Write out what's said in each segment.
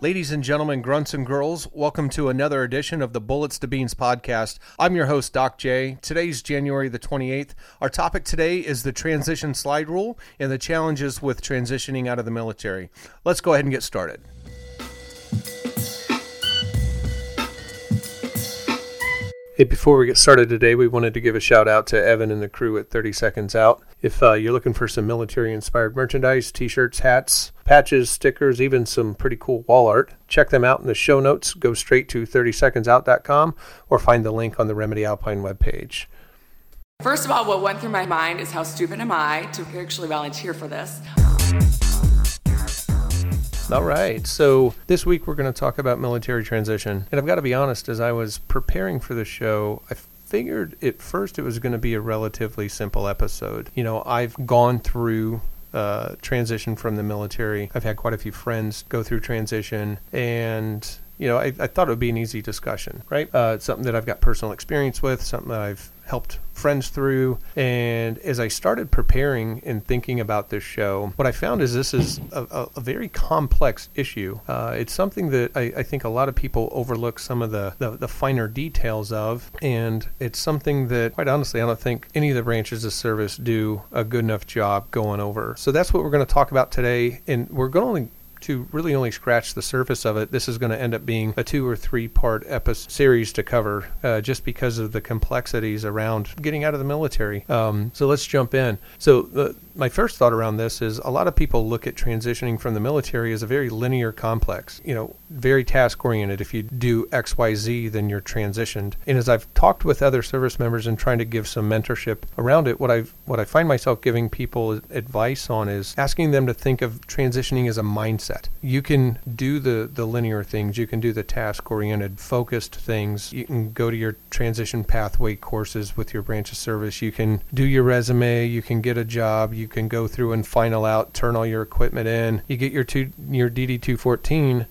Ladies and gentlemen, grunts and girls, welcome to another edition of the Bullets to Beans podcast. I'm your host, Doc J. Today's January the 28th. Our topic today is the transition slide rule and the challenges with transitioning out of the military. Let's go ahead and get started. Hey, before we get started today, we wanted to give a shout out to Evan and the crew at 30 Seconds Out. If uh, you're looking for some military inspired merchandise, t shirts, hats, patches, stickers, even some pretty cool wall art, check them out in the show notes. Go straight to 30secondsout.com or find the link on the Remedy Alpine webpage. First of all, what went through my mind is how stupid am I to actually volunteer for this? All right. So this week we're going to talk about military transition. And I've got to be honest, as I was preparing for the show, I figured at first it was going to be a relatively simple episode. You know, I've gone through uh, transition from the military. I've had quite a few friends go through transition, and you know, I, I thought it would be an easy discussion, right? Uh, it's something that I've got personal experience with, something that I've helped friends through. And as I started preparing and thinking about this show, what I found is this is a, a, a very complex issue. Uh, it's something that I, I, think a lot of people overlook some of the, the, the, finer details of. And it's something that, quite honestly, I don't think any of the branches of service do a good enough job going over. So that's what we're going to talk about today. And we're going to to really only scratch the surface of it, this is going to end up being a two or three part episode series to cover uh, just because of the complexities around getting out of the military. Um, so let's jump in. So, the, my first thought around this is a lot of people look at transitioning from the military as a very linear complex, you know, very task oriented. If you do XYZ, then you're transitioned. And as I've talked with other service members and trying to give some mentorship around it, what I what I find myself giving people advice on is asking them to think of transitioning as a mindset. You can do the the linear things, you can do the task oriented, focused things. You can go to your transition pathway courses with your branch of service. You can do your resume, you can get a job, you can go through and final out, turn all your equipment in. You get your two, your DD two fourteen,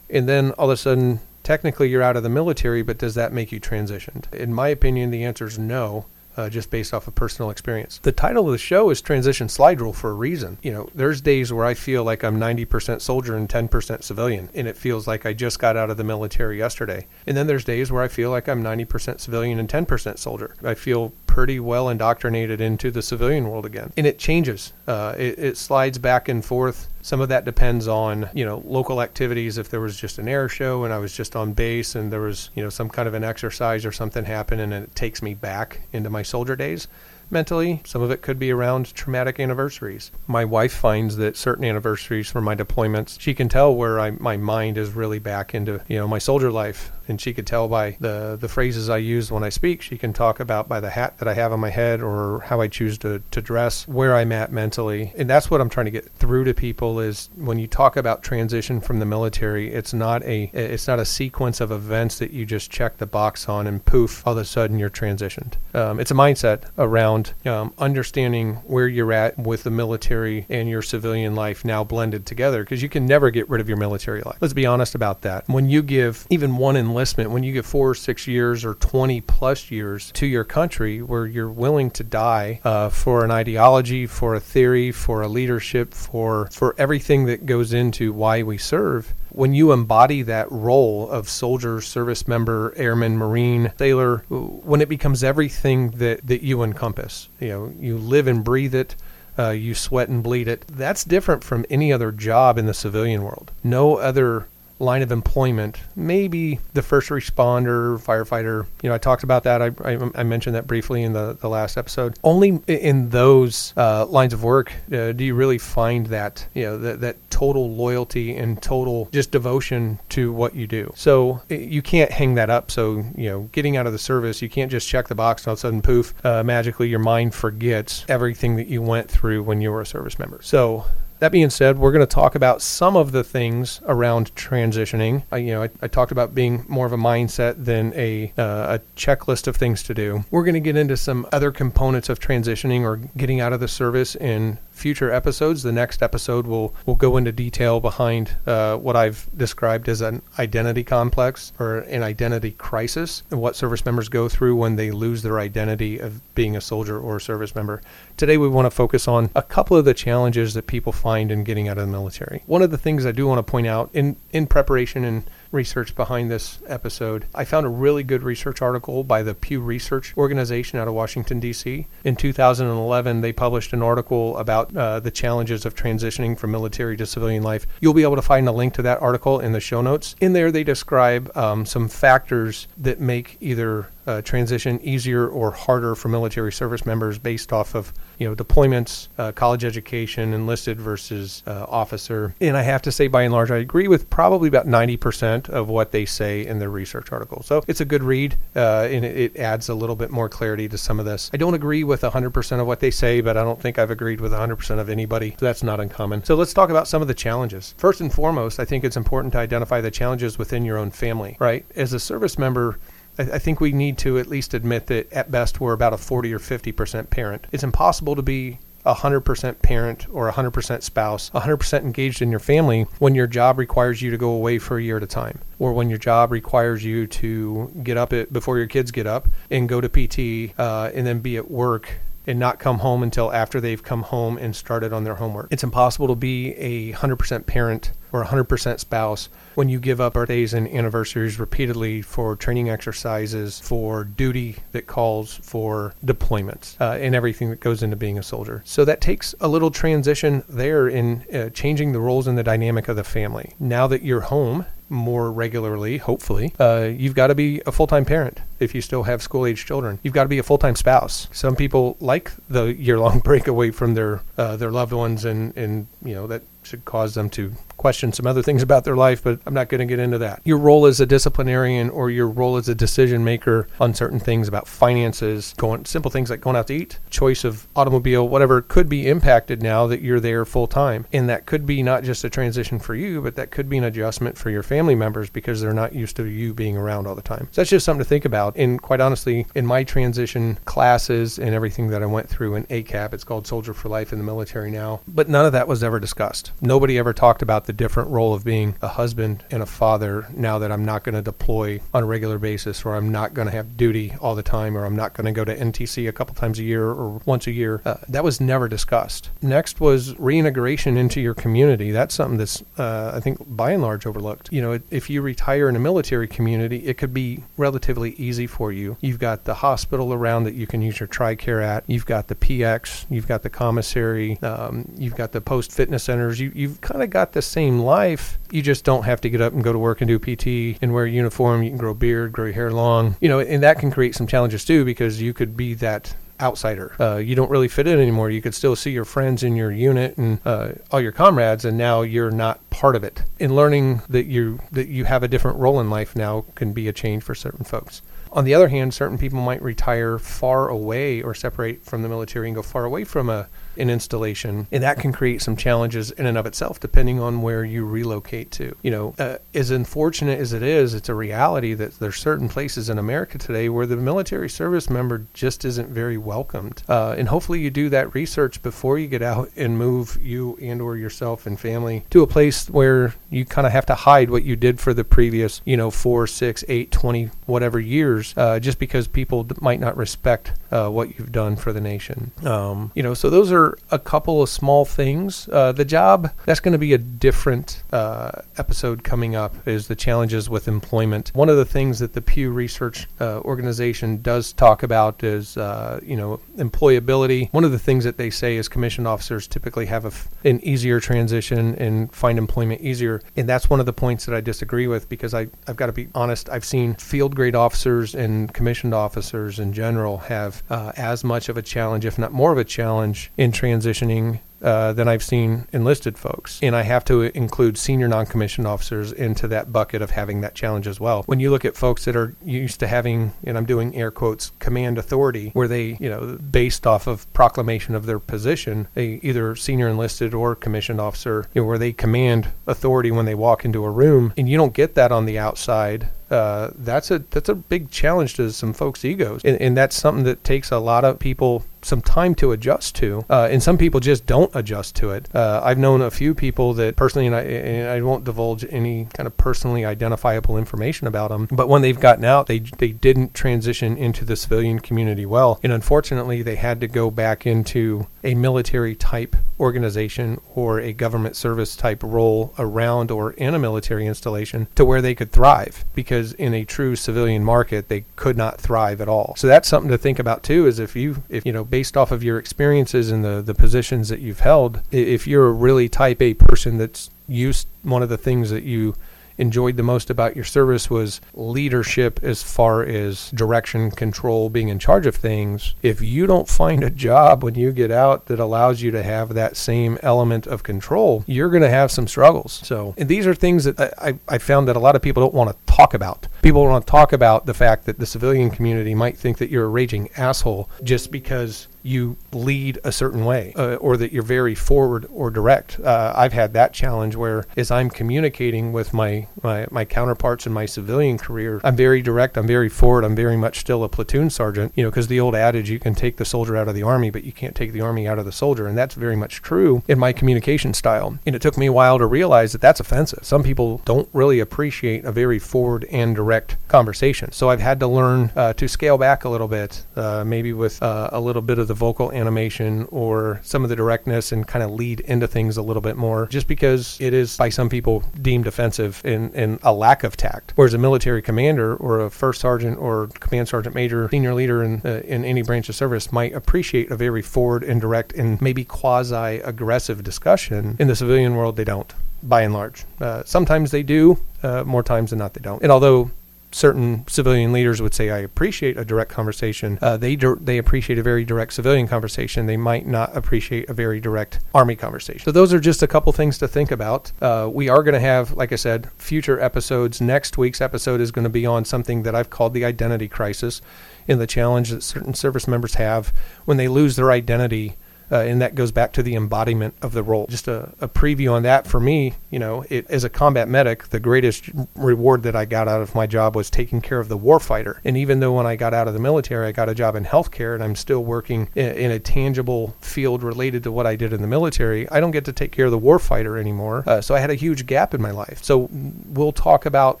and then all of a sudden, technically you're out of the military. But does that make you transitioned? In my opinion, the answer is no uh, just based off of personal experience. The title of the show is Transition Slide Rule for a reason. You know, there's days where I feel like I'm 90% soldier and 10% civilian, and it feels like I just got out of the military yesterday. And then there's days where I feel like I'm 90% civilian and 10% soldier. I feel pretty well indoctrinated into the civilian world again. And it changes, uh, it, it slides back and forth some of that depends on, you know, local activities. If there was just an air show and I was just on base and there was, you know, some kind of an exercise or something happened and it takes me back into my soldier days mentally. Some of it could be around traumatic anniversaries. My wife finds that certain anniversaries for my deployments, she can tell where I, my mind is really back into, you know, my soldier life and she could tell by the the phrases I use when I speak. She can talk about by the hat that I have on my head or how I choose to to dress, where I'm at mentally, and that's what I'm trying to get through to people. Is when you talk about transition from the military, it's not a it's not a sequence of events that you just check the box on and poof, all of a sudden you're transitioned. Um, it's a mindset around um, understanding where you're at with the military and your civilian life now blended together because you can never get rid of your military life. Let's be honest about that. When you give even one enlistment enlistment, when you get four or six years or 20 plus years to your country where you're willing to die uh, for an ideology, for a theory, for a leadership, for, for everything that goes into why we serve, when you embody that role of soldier, service member, airman, marine, sailor, when it becomes everything that, that you encompass, you know, you live and breathe it. Uh, you sweat and bleed it. That's different from any other job in the civilian world. No other line of employment, maybe the first responder, firefighter. You know, I talked about that. I, I, I mentioned that briefly in the, the last episode. Only in those uh, lines of work uh, do you really find that, you know, that, that total loyalty and total just devotion to what you do. So you can't hang that up. So, you know, getting out of the service, you can't just check the box and all of a sudden, poof, uh, magically your mind forgets everything that you went through when you were a service member. So that being said, we're going to talk about some of the things around transitioning. I, you know, I, I, talked about being more of a mindset than a uh, a checklist of things to do. We're going to get into some other components of transitioning or getting out of the service and future episodes. The next episode will will go into detail behind uh, what I've described as an identity complex or an identity crisis, and what service members go through when they lose their identity of being a soldier or a service member. Today, we want to focus on a couple of the challenges that people find in getting out of the military. One of the things I do want to point out in in preparation and research behind this episode. I found a really good research article by the Pew Research Organization out of Washington, D.C. In 2011, they published an article about uh, the challenges of transitioning from military to civilian life. You'll be able to find a link to that article in the show notes. In there, they describe um, some factors that make either uh, transition easier or harder for military service members based off of you know deployments, uh, college education, enlisted versus uh, officer. And I have to say, by and large, I agree with probably about 90% of what they say in their research article. So it's a good read, uh, and it, it adds a little bit more clarity to some of this. I don't agree with 100% of what they say, but I don't think I've agreed with 100% of anybody. So that's not uncommon. So let's talk about some of the challenges. First and foremost, I think it's important to identify the challenges within your own family. Right, as a service member I, I think we need to at least admit that at best we're about a 40 or 50% parent. It's impossible to be 100% parent or 100% spouse, 100% engaged in your family when your job requires you to go away for a year at a time, or when your job requires you to get up at, before your kids get up and go to PT uh, and then be at work and not come home until after they've come home and started on their homework. It's impossible to be a 100% parent or 100% spouse when you give up birthdays and anniversaries repeatedly for training exercises, for duty that calls for deployments, uh, and everything that goes into being a soldier. So that takes a little transition there in uh, changing the roles and the dynamic of the family. Now that you're home more regularly, hopefully, uh, you've got to be a full time parent if you still have school age children. You've got to be a full time spouse. Some people like the year long break away from their uh, their loved ones, and and you know that should cause them to question some other things about their life, but I'm not going to get into that. Your role as a disciplinarian or your role as a decision maker on certain things about finances, going simple things like going out to eat, choice of automobile, whatever could be impacted now that you're there full time. And that could be not just a transition for you, but that could be an adjustment for your family members because they're not used to you being around all the time. So that's just something to think about. And quite honestly, in my transition classes and everything that I went through in ACAP, it's called Soldier for Life in the military now, but none of that was ever discussed. Nobody ever talked about the different role of being a husband and a father now that I'm not going to deploy on a regular basis or I'm not going to have duty all the time or I'm not going to go to NTC a couple times a year or once a year. Uh, that was never discussed. Next was reintegration into your community. That's something that's, uh, I think, by and large overlooked. You know, if you retire in a military community, it could be relatively easy for you. You've got the hospital around that you can use your TRICARE at. You've got the PX. You've got the commissary. Um, you've got the post fitness centers. You, you've kind of got the same life. You just don't have to get up and go to work and do PT and wear a uniform. You can grow beard, grow your hair long. You know, and that can create some challenges too because you could be that outsider. Uh, you don't really fit in anymore. You could still see your friends in your unit and uh, all your comrades, and now you're not part of it. And learning that you that you have a different role in life now can be a change for certain folks. On the other hand, certain people might retire far away or separate from the military and go far away from a an installation, and that can create some challenges in and of itself, depending on where you relocate to. You know, uh, as unfortunate as it is, it's a reality that there's certain places in America today where the military service member just isn't very welcomed. Uh, and hopefully, you do that research before you get out and move you and/or yourself and family to a place where you kind of have to hide what you did for the previous, you know, four, six, eight, twenty, whatever years, uh, just because people might not respect uh, what you've done for the nation. Um, you know, so those are a couple of small things. Uh, the job, that's going to be a different uh, episode coming up, is the challenges with employment. One of the things that the Pew Research uh, Organization does talk about is, uh, you know, employability. One of the things that they say is commissioned officers typically have an easier transition and find employment easier. And that's one of the points that I disagree with because I, I've got to be honest. I've seen field grade officers and commissioned officers in general have uh, as much of a challenge, if not more of a challenge, in transitioning uh, than I've seen enlisted folks. And I have to include senior non commissioned officers into that bucket of having that challenge as well. When you look at folks that are used to having, and I'm doing air quotes, command authority, where they, you know, based off of proclamation of their position, they either senior enlisted or commissioned officer, you know, where they command authority when they walk into a room, and you don't get that on the outside. Uh, that's a that's a big challenge to some folks' egos, and, and that's something that takes a lot of people some time to adjust to, uh, and some people just don't adjust to it. Uh, I've known a few people that personally, and I, and I won't divulge any kind of personally identifiable information about them, but when they've gotten out, they they didn't transition into the civilian community well, and unfortunately, they had to go back into a military type organization or a government service type role around or in a military installation to where they could thrive because in a true civilian market they could not thrive at all. So that's something to think about too is if you if you know based off of your experiences and the the positions that you've held if you're a really type A person that's used one of the things that you enjoyed the most about your service was leadership as far as direction, control, being in charge of things. If you don't find a job when you get out that allows you to have that same element of control, you're going to have some struggles. So, and these are things that I, I found that a lot of people don't want to talk about. People want to talk about the fact that the civilian community might think that you're a raging asshole just because you lead a certain way uh, or that you're very forward or direct. Uh, I've had that challenge where as I'm communicating with my, my, my counterparts in my civilian career, I'm very direct, I'm very forward, I'm very much still a platoon sergeant, you know, because the old adage, you can take the soldier out of the army, but you can't take the army out of the soldier. And that's very much true in my communication style. And it took me a while to realize that that's offensive. Some people don't really appreciate a very forward and direct conversation. So I've had to learn uh, to scale back a little bit, uh, maybe with uh, a little bit of the vocal animation or some of the directness and kind of lead into things a little bit more, just because it is by some people deemed offensive and, and a lack of tact. Whereas a military commander or a first sergeant or command sergeant major, senior leader in, uh, in any branch of service might appreciate a very forward and direct and maybe quasi aggressive discussion. In the civilian world, they don't by and large. Uh, sometimes they do, uh, more times than not they don't. And although certain civilian leaders would say, "I appreciate a direct conversation." Uh, they they appreciate a very direct civilian conversation. They might not appreciate a very direct army conversation. So those are just a couple things to think about. Uh, we are going to have, like I said, future episodes. Next week's episode is going to be on something that I've called the identity crisis, and the challenge that certain service members have when they lose their identity uh, and that goes back to the embodiment of the role. Just a, a preview on that for me, you know, it, as a combat medic, the greatest reward that I got out of my job was taking care of the warfighter. And even though when I got out of the military, I got a job in healthcare and I'm still working in, in a tangible field related to what I did in the military, I don't get to take care of the warfighter anymore. Uh, so I had a huge gap in my life. So we'll talk about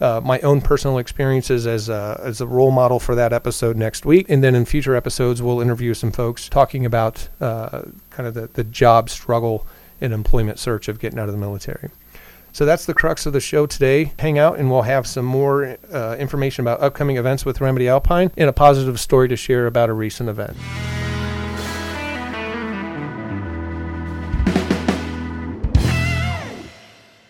uh, my own personal experiences as a, as a role model for that episode next week. And then in future episodes, we'll interview some folks talking about uh, kind of the, the job struggle and employment search of getting out of the military. So that's the crux of the show today. Hang out and we'll have some more uh, information about upcoming events with Remedy Alpine and a positive story to share about a recent event.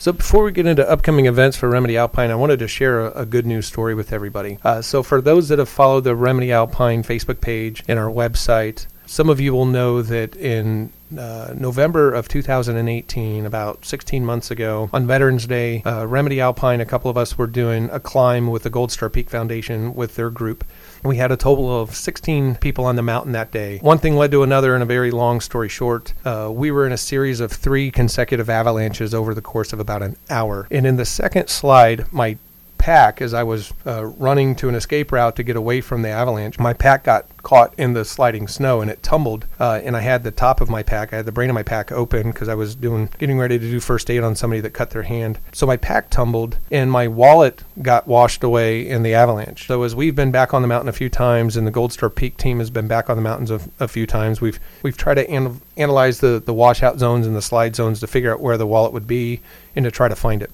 So before we get into upcoming events for Remedy Alpine, I wanted to share a, a good news story with everybody. Uh, so for those that have followed the Remedy Alpine Facebook page and our website, some of you will know that in uh, November of 2018, about 16 months ago, on Veterans Day, uh, Remedy Alpine, a couple of us were doing a climb with the Gold Star Peak Foundation with their group. We had a total of 16 people on the mountain that day. One thing led to another, and a very long story short, uh, we were in a series of three consecutive avalanches over the course of about an hour. And in the second slide, my pack as I was uh, running to an escape route to get away from the avalanche. My pack got caught in the sliding snow and it tumbled. Uh, and I had the top of my pack, I had the brain of my pack open because I was doing getting ready to do first aid on somebody that cut their hand. So my pack tumbled and my wallet got washed away in the avalanche. So as we've been back on the mountain a few times and the Gold Star Peak team has been back on the mountains a, a few times, we've we've tried to an- analyze the the washout zones and the slide zones to figure out where the wallet would be and to try to find it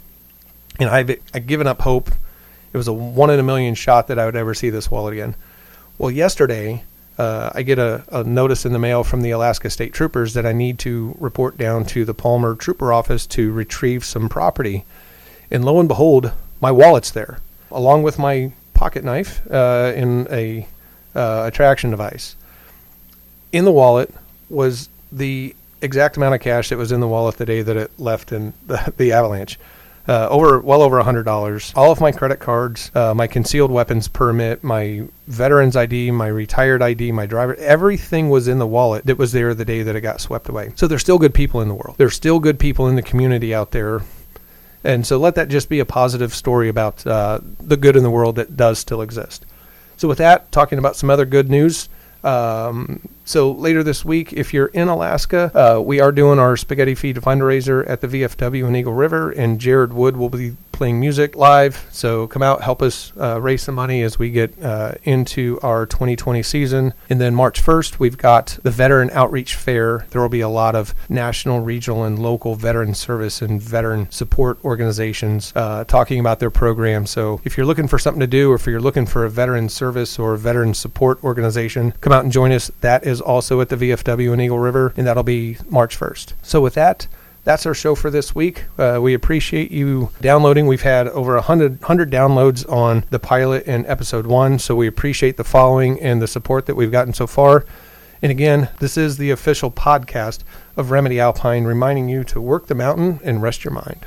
and I've, I've given up hope. It was a one in a million shot that I would ever see this wallet again. Well, yesterday, uh, I get a, a, notice in the mail from the Alaska State Troopers that I need to report down to the Palmer Trooper Office to retrieve some property. And lo and behold, my wallet's there, along with my pocket knife uh, a uh, attraction device. In the wallet was the exact amount of cash that was in the wallet the day that it left in the, the avalanche uh, over well over hundred dollars. All of my credit cards, uh, my concealed weapons permit, my veterans ID, my retired ID, my driver, everything was in the wallet that was there the day that it got swept away. So there's still good people in the world. There's still good people in the community out there. And so let that just be a positive story about uh, the good in the world that does still exist. So with that, talking about some other good news. Um, So later this week, if you're in Alaska, uh, we are doing our spaghetti feed fundraiser at the VFW in Eagle River, and Jared Wood will be playing music live. So come out, help us uh, raise some money as we get uh, into our 2020 season. And then March 1st, we've got the Veteran Outreach Fair. There will be a lot of national, regional, and local veteran service and veteran support organizations uh, talking about their programs. So if you're looking for something to do, or if you're looking for a veteran service or veteran support organization, come out and join us. That is also at the VFW in Eagle River, and that'll be March 1st. So with that, that's our show for this week. Uh, we appreciate you downloading. We've had over 100, 100 downloads on the pilot and episode one, so we appreciate the following and the support that we've gotten so far. And again, this is the official podcast of Remedy Alpine, reminding you to work the mountain and rest your mind.